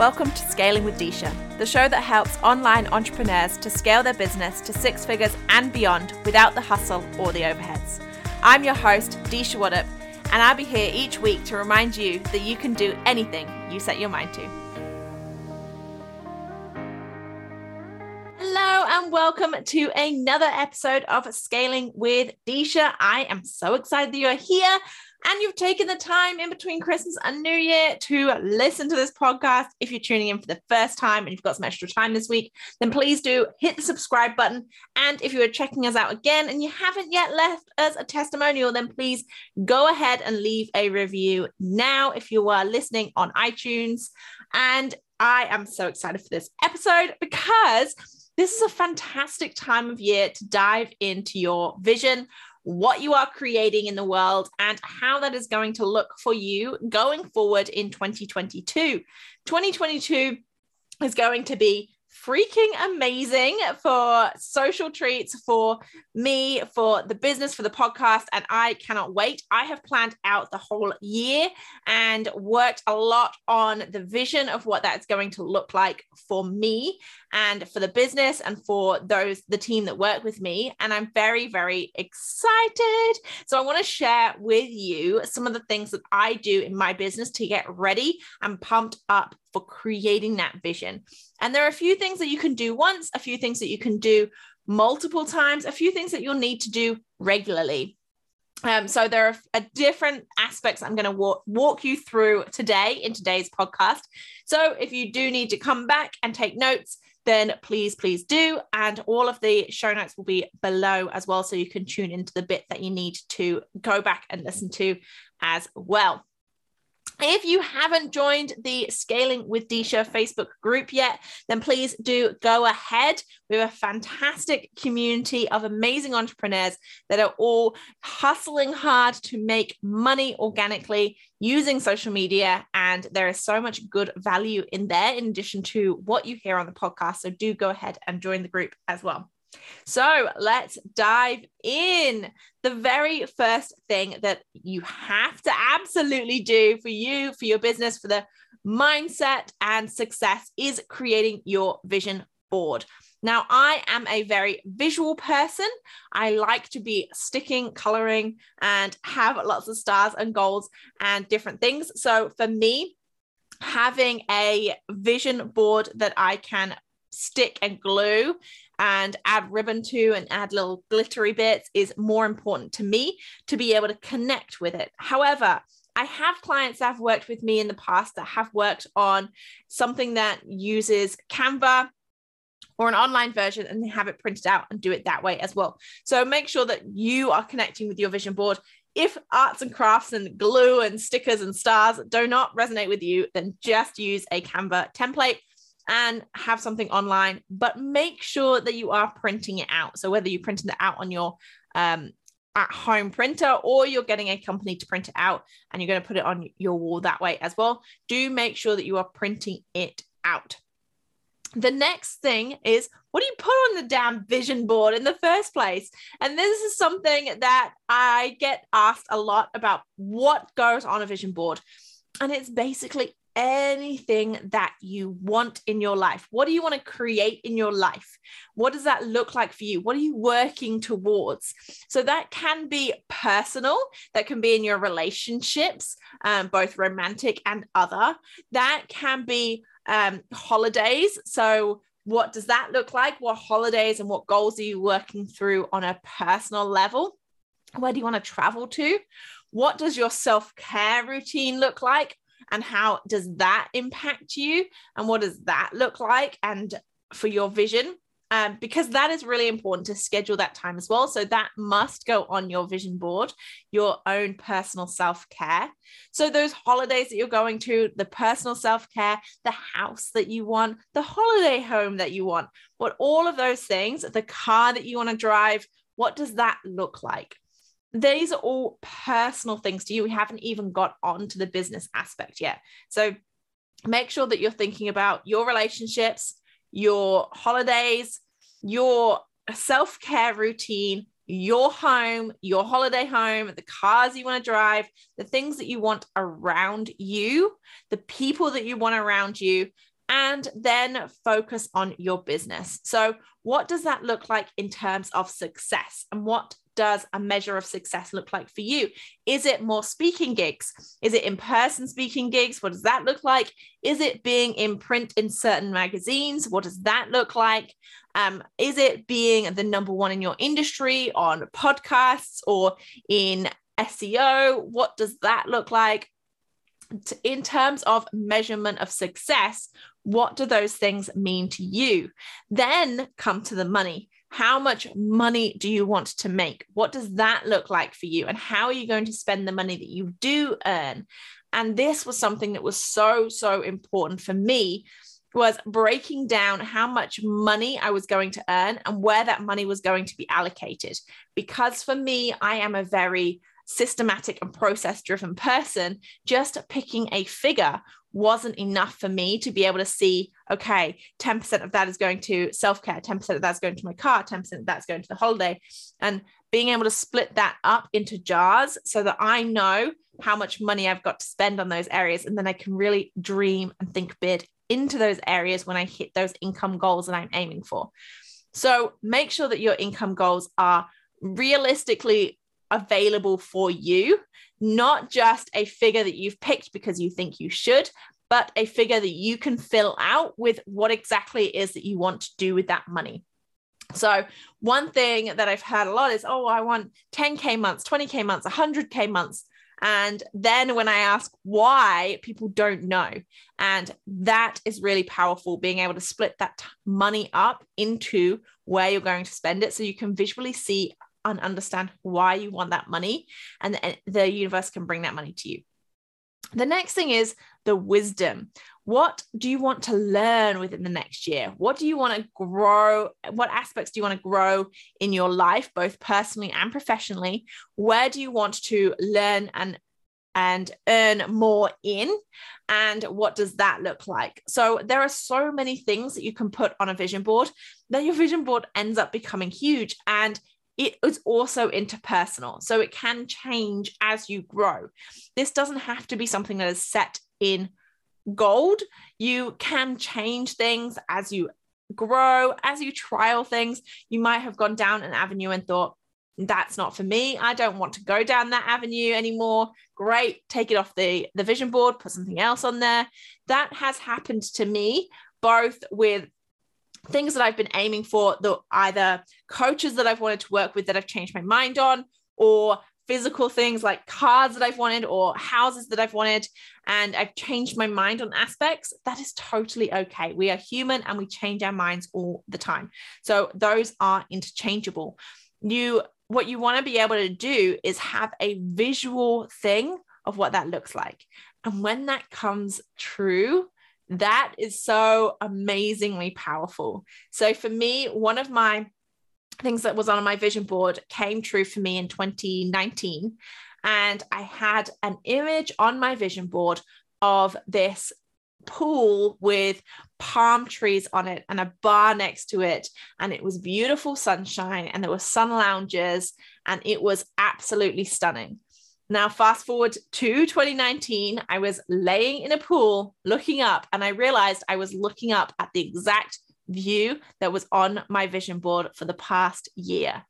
Welcome to Scaling with Disha, the show that helps online entrepreneurs to scale their business to six figures and beyond without the hustle or the overheads. I'm your host, Disha Waddup, and I'll be here each week to remind you that you can do anything you set your mind to. Hello, and welcome to another episode of Scaling with Disha. I am so excited that you are here and you've taken the time in between Christmas and New Year to listen to this podcast. If you're tuning in for the first time and you've got some extra time this week, then please do hit the subscribe button. And if you are checking us out again and you haven't yet left us a testimonial, then please go ahead and leave a review now if you are listening on iTunes. And I am so excited for this episode because this is a fantastic time of year to dive into your vision what you are creating in the world and how that is going to look for you going forward in 2022. 2022 is going to be freaking amazing for social treats for me, for the business, for the podcast. And I cannot wait. I have planned out the whole year and worked a lot on the vision of what that's going to look like for me and for the business and for those, the team that work with me. And I'm very, very excited. So I want to share with you some of the things that I do in my business to get ready and pumped up for creating that vision. And there are a few things that you can do once, a few things that you can do multiple times, a few things that you'll need to do regularly. Um, so there are a different aspects I'm going to walk, walk you through today in today's podcast. So if you do need to come back and take notes, then please, please do. And all of the show notes will be below as well. So you can tune into the bit that you need to go back and listen to as well. If you haven't joined the Scaling with Disha Facebook group yet, then please do go ahead. We have a fantastic community of amazing entrepreneurs that are all hustling hard to make money organically using social media. And there is so much good value in there, in addition to what you hear on the podcast. So do go ahead and join the group as well. So let's dive in. The very first thing that you have to absolutely do for you, for your business, for the mindset and success is creating your vision board. Now, I am a very visual person. I like to be sticking, coloring, and have lots of stars and goals and different things. So, for me, having a vision board that I can stick and glue and add ribbon to and add little glittery bits is more important to me to be able to connect with it. However, I have clients that have worked with me in the past that have worked on something that uses Canva or an online version and they have it printed out and do it that way as well. So make sure that you are connecting with your vision board. If arts and crafts and glue and stickers and stars do not resonate with you, then just use a Canva template and have something online, but make sure that you are printing it out. So whether you're printing it out on your um, at home printer or you're getting a company to print it out and you're going to put it on your wall that way as well, do make sure that you are printing it out. The next thing is what do you put on the damn vision board in the first place? And this is something that I get asked a lot about what goes on a vision board. And it's basically anything that you want in your life. What do you want to create in your life? What does that look like for you? What are you working towards? So that can be personal, that can be in your relationships, um, both romantic and other. That can be um, holidays. So what does that look like? What holidays and what goals are you working through on a personal level? Where do you want to travel to? What does your self care routine look like? And how does that impact you and what does that look like and for your vision um, because that is really important to schedule that time as well. So that must go on your vision board, your own personal self care. So those holidays that you're going to, the personal self care, the house that you want, the holiday home that you want, what all of those things, the car that you want to drive, what does that look like? These are all personal things to you. We haven't even got on to the business aspect yet. So make sure that you're thinking about your relationships, your holidays, your self care routine, your home, your holiday home, the cars you want to drive, the things that you want around you, the people that you want around you, and then focus on your business. So, what does that look like in terms of success? And what does a measure of success look like for you? Is it more speaking gigs? Is it in person speaking gigs? What does that look like? Is it being in print in certain magazines? What does that look like? Um, is it being the number one in your industry on podcasts or in SEO? What does that look like? In terms of measurement of success, what do those things mean to you? Then come to the money. How much money do you want to make? What does that look like for you? And how are you going to spend the money that you do earn? And this was something that was so, so important for me was breaking down how much money I was going to earn and where that money was going to be allocated. Because for me, I am a very systematic and process driven person, just picking a figure wasn't enough for me to be able to see okay 10% of that is going to self-care 10% of that's going to my car 10% of that's going to the holiday. And being able to split that up into jars so that i know how much money i've got to spend on those areas and then i can really dream and think big into those areas when i hit those income goals that i'm aiming for. So make sure that your income goals are realistically available for you, not just a figure that you've picked because you think you should, but a figure that you can fill out with what exactly it is that you want to do with that money. So, one thing that I've heard a lot is, oh, I want 10K months, 20K months, 100K months. And then when I ask why, people don't know. And that is really powerful, being able to split that money up into where you're going to spend it so you can visually see and understand why you want that money, and the, the universe can bring that money to you. The next thing is the wisdom. What do you want to learn within the next year? What do you want to grow? What aspects do you want to grow in your life, both personally and professionally? Where do you want to learn and and earn more in and what does that look like so there are so many things that you can put on a vision board that your vision board ends up becoming huge and it is also interpersonal. So it can change as you grow. This doesn't have to be something that is set in gold. You can change things as you grow, as you trial things. You might have gone down an avenue and thought, that's not for me. I don't want to go down that avenue anymore. Great, take it off the, the vision board, put something else on there. That has happened to me both with things that I've been aiming for, the either coaches that I've wanted to work with that I've changed my mind on, or physical things like cars that I've wanted or houses that I've wanted, and I've changed my mind on aspects, that is totally okay. We are human and we change our minds all the time. So those are interchangeable. You what you want to be able to do is have a visual thing of what that looks like. And when that comes true, that is so amazingly powerful. So for me, one of my things that was on my vision board came true for me in 2019. And I had an image on my vision board of this pool with palm trees on it and a bar next to it. And it was beautiful sunshine and there were sun lounges and it was absolutely stunning. Now, fast forward to 2019, I was laying in a pool looking up, and I realized I was looking up at the exact view that was on my vision board for the past year.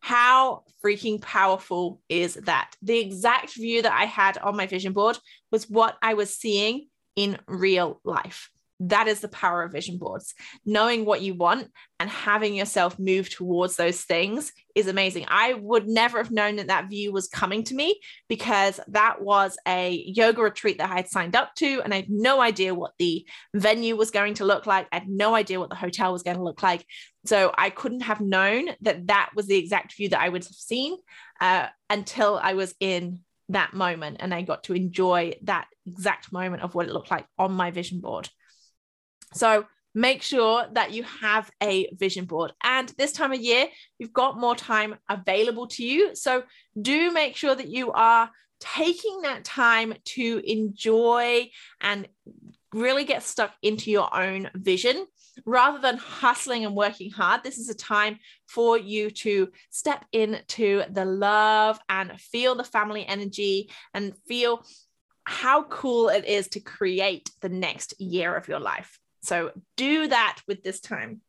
How freaking powerful is that? The exact view that I had on my vision board was what I was seeing in real life. That is the power of vision boards. Knowing what you want and having yourself move towards those things is amazing. I would never have known that that view was coming to me because that was a yoga retreat that I had signed up to, and I had no idea what the venue was going to look like. I had no idea what the hotel was going to look like. So I couldn't have known that that was the exact view that I would have seen uh, until I was in that moment and I got to enjoy that exact moment of what it looked like on my vision board. So make sure that you have a vision board. And this time of year, you've got more time available to you. So do make sure that you are taking that time to enjoy and really get stuck into your own vision rather than hustling and working hard. This is a time for you to step into the love and feel the family energy and feel how cool it is to create the next year of your life. So do that with this time.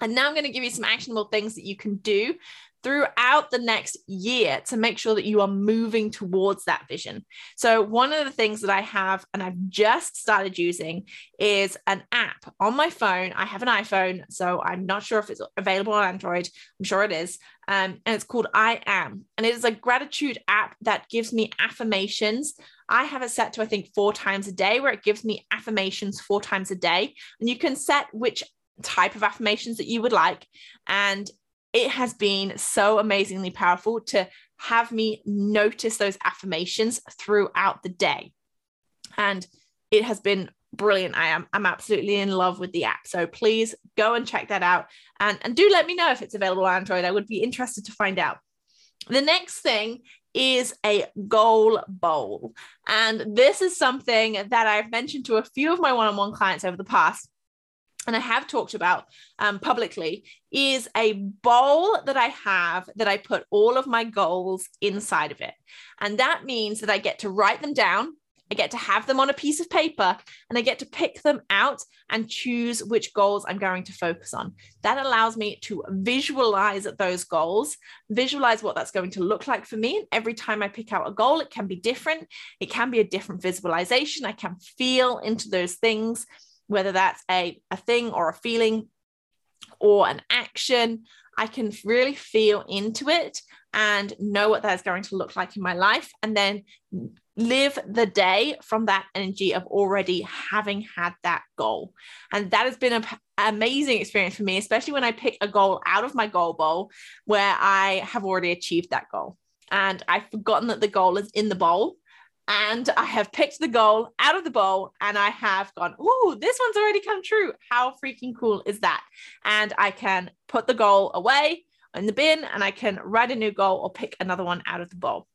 And now I'm going to give you some actionable things that you can do throughout the next year to make sure that you are moving towards that vision. So, one of the things that I have and I've just started using is an app on my phone. I have an iPhone, so I'm not sure if it's available on Android. I'm sure it is. Um, and it's called I Am. And it is a gratitude app that gives me affirmations. I have it set to, I think, four times a day, where it gives me affirmations four times a day. And you can set which type of affirmations that you would like. And it has been so amazingly powerful to have me notice those affirmations throughout the day. And it has been brilliant. I am I'm absolutely in love with the app. So please go and check that out and, and do let me know if it's available on Android. I would be interested to find out. The next thing is a goal bowl. And this is something that I've mentioned to a few of my one on one clients over the past and I have talked about um, publicly, is a bowl that I have that I put all of my goals inside of it. And that means that I get to write them down, I get to have them on a piece of paper, and I get to pick them out and choose which goals I'm going to focus on. That allows me to visualize those goals, visualize what that's going to look like for me. And every time I pick out a goal, it can be different, it can be a different visualization. I can feel into those things whether that's a, a thing or a feeling or an action, I can really feel into it and know what that's going to look like in my life. And then live the day from that energy of already having had that goal. And that has been an amazing experience for me, especially when I pick a goal out of my goal bowl where I have already achieved that goal. And I've forgotten that the goal is in the bowl and I have picked the goal out of the bowl and I have gone, oh, this one's already come true. How freaking cool is that? And I can put the goal away in the bin and I can write a new goal or pick another one out of the bowl.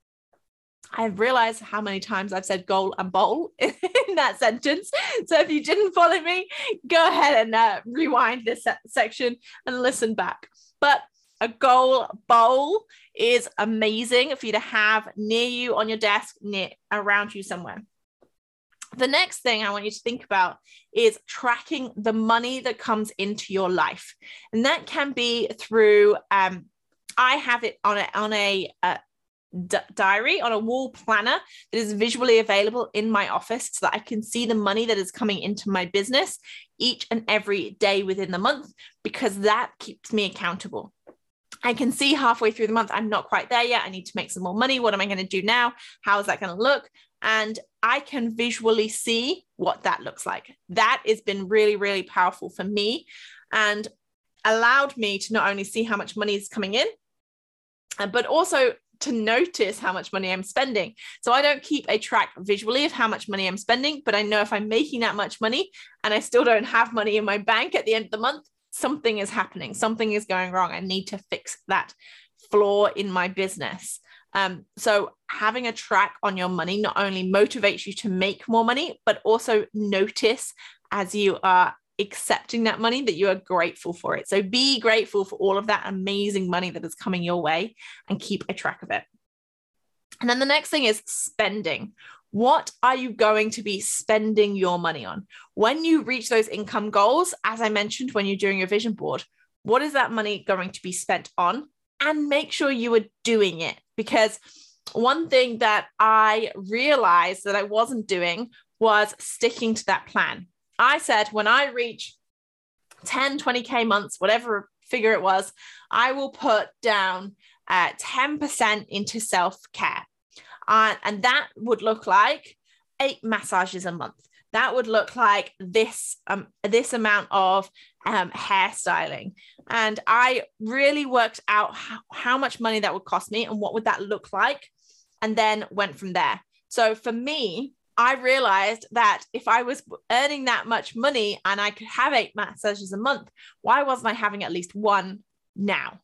I've realized how many times I've said goal and bowl in that sentence. So if you didn't follow me, go ahead and uh, rewind this section and listen back. But a goal bowl is amazing for you to have near you on your desk, near around you somewhere. The next thing I want you to think about is tracking the money that comes into your life. And that can be through, um, I have it on a, on a, uh, D- diary on a wall planner that is visually available in my office so that I can see the money that is coming into my business each and every day within the month because that keeps me accountable. I can see halfway through the month, I'm not quite there yet. I need to make some more money. What am I going to do now? How is that going to look? And I can visually see what that looks like. That has been really, really powerful for me and allowed me to not only see how much money is coming in, uh, but also to notice how much money I'm spending. So I don't keep a track visually of how much money I'm spending, but I know if I'm making that much money and I still don't have money in my bank at the end of the month, something is happening, something is going wrong. I need to fix that flaw in my business. Um, so having a track on your money not only motivates you to make more money, but also notice as you are accepting that money that you are grateful for it. So be grateful for all of that amazing money that is coming your way and keep a track of it. And then the next thing is spending. What are you going to be spending your money on? When you reach those income goals, as I mentioned, when you're doing your vision board, what is that money going to be spent on? And make sure you are doing it. Because one thing that I realized that I wasn't doing was sticking to that plan. I said, when I reach 10, 20K months, whatever figure it was, I will put down uh, 10% into self care. Uh, and that would look like eight massages a month. That would look like this um, this amount of um, hairstyling. And I really worked out how, how much money that would cost me and what would that look like, and then went from there. So for me, I realized that if I was earning that much money and I could have eight massages a month, why wasn't I having at least one now?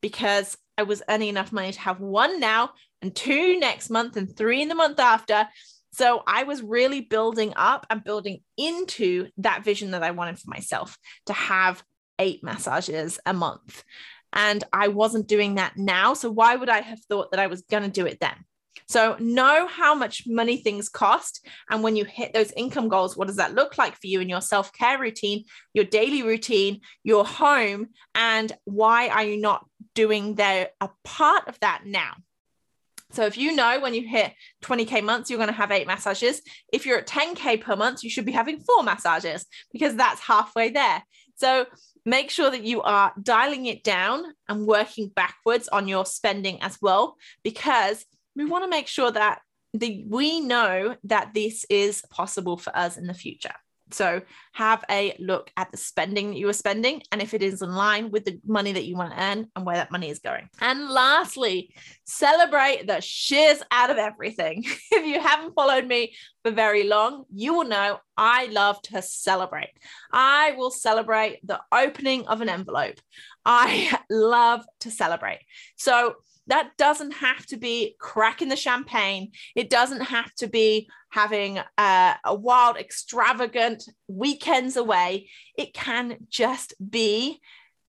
Because I was earning enough money to have one now and two next month and three in the month after. So I was really building up and building into that vision that I wanted for myself to have eight massages a month. And I wasn't doing that now. So why would I have thought that I was going to do it then? So, know how much money things cost. And when you hit those income goals, what does that look like for you in your self care routine, your daily routine, your home? And why are you not doing the, a part of that now? So if you know when you hit 20K months, you're going to have eight massages. If you're at 10K per month, you should be having four massages because that's halfway there. So make sure that you are dialing it down and working backwards on your spending as well, because we want to make sure that the, we know that this is possible for us in the future. So have a look at the spending that you are spending and if it is in line with the money that you want to earn and where that money is going. And lastly, celebrate the shiz out of everything. if you haven't followed me for very long, you will know I love to celebrate. I will celebrate the opening of an envelope. I love to celebrate. So that doesn't have to be cracking the champagne. It doesn't have to be having a, a wild, extravagant weekends away. It can just be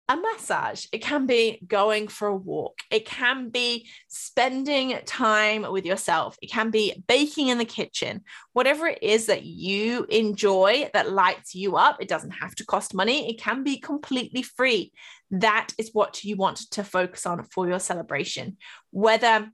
a massage. It can be going for a walk. It can be spending time with yourself. It can be baking in the kitchen. Whatever it is that you enjoy that lights you up, it doesn't have to cost money. It can be completely free. That is what you want to focus on for your celebration. Whether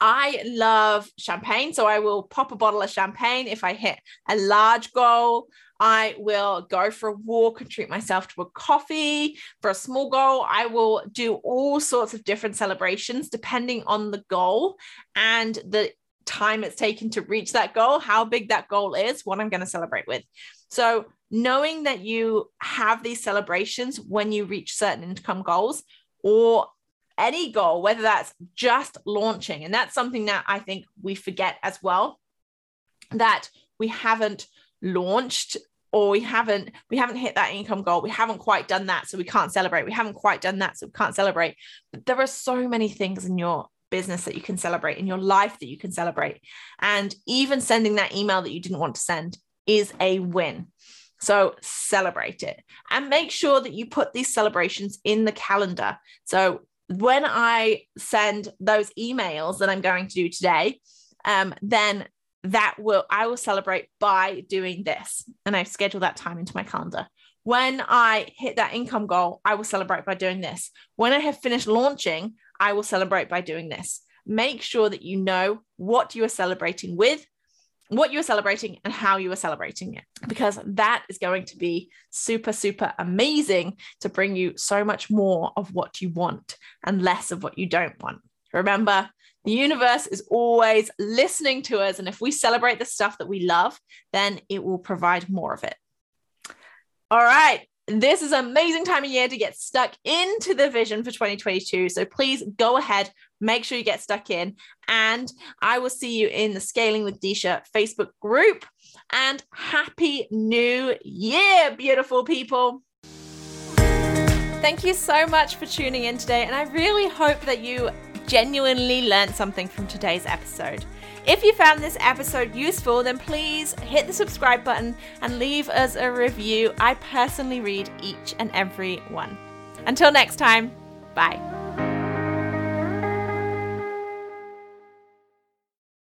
I love champagne, so I will pop a bottle of champagne if I hit a large goal. I will go for a walk and treat myself to a coffee. For a small goal, I will do all sorts of different celebrations depending on the goal and the time it's taken to reach that goal, how big that goal is, what I'm going to celebrate with. So, knowing that you have these celebrations when you reach certain income goals or any goal, whether that's just launching, and that's something that I think we forget as well that we haven't launched or we haven't we haven't hit that income goal. We haven't quite done that so we can't celebrate. We haven't quite done that so we can't celebrate. But there are so many things in your business that you can celebrate in your life that you can celebrate. And even sending that email that you didn't want to send is a win. So celebrate it. And make sure that you put these celebrations in the calendar. So when i send those emails that i'm going to do today um, then that will I will celebrate by doing this. And I schedule that time into my calendar. When I hit that income goal, I will celebrate by doing this. When I have finished launching, I will celebrate by doing this. Make sure that you know what you are celebrating with, what you are celebrating, and how you are celebrating it, because that is going to be super, super amazing to bring you so much more of what you want and less of what you don't want. Remember, the universe is always listening to us. And if we celebrate the stuff that we love, then it will provide more of it. All right. This is an amazing time of year to get stuck into the vision for 2022. So please go ahead, make sure you get stuck in. And I will see you in the Scaling with Disha Facebook group. And happy new year, beautiful people. Thank you so much for tuning in today. And I really hope that you genuinely learned something from today's episode. If you found this episode useful, then please hit the subscribe button and leave us a review. I personally read each and every one. Until next time, bye.